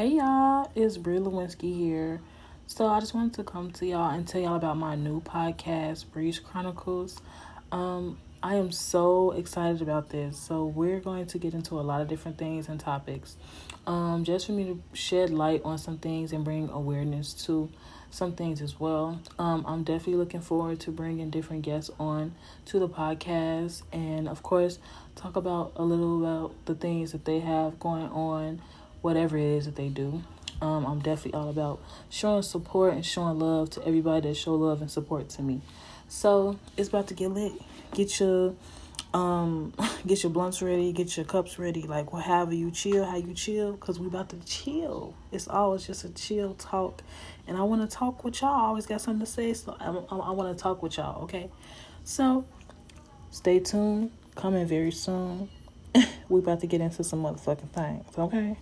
Hey y'all, it's Brie Lewinsky here. So I just wanted to come to y'all and tell y'all about my new podcast, Breeze Chronicles. Um, I am so excited about this. So we're going to get into a lot of different things and topics. Um, just for me to shed light on some things and bring awareness to some things as well. Um, I'm definitely looking forward to bringing different guests on to the podcast and, of course, talk about a little about the things that they have going on whatever it is that they do. Um, I'm definitely all about showing support and showing love to everybody that show love and support to me. So it's about to get lit. Get your um get your blunts ready, get your cups ready, like however you chill, how you chill, cause we about to chill. It's always just a chill talk, and I want to talk with y'all. I always got something to say, so I, I, I want to talk with y'all. Okay, so stay tuned. Coming very soon. we about to get into some motherfucking things. Okay.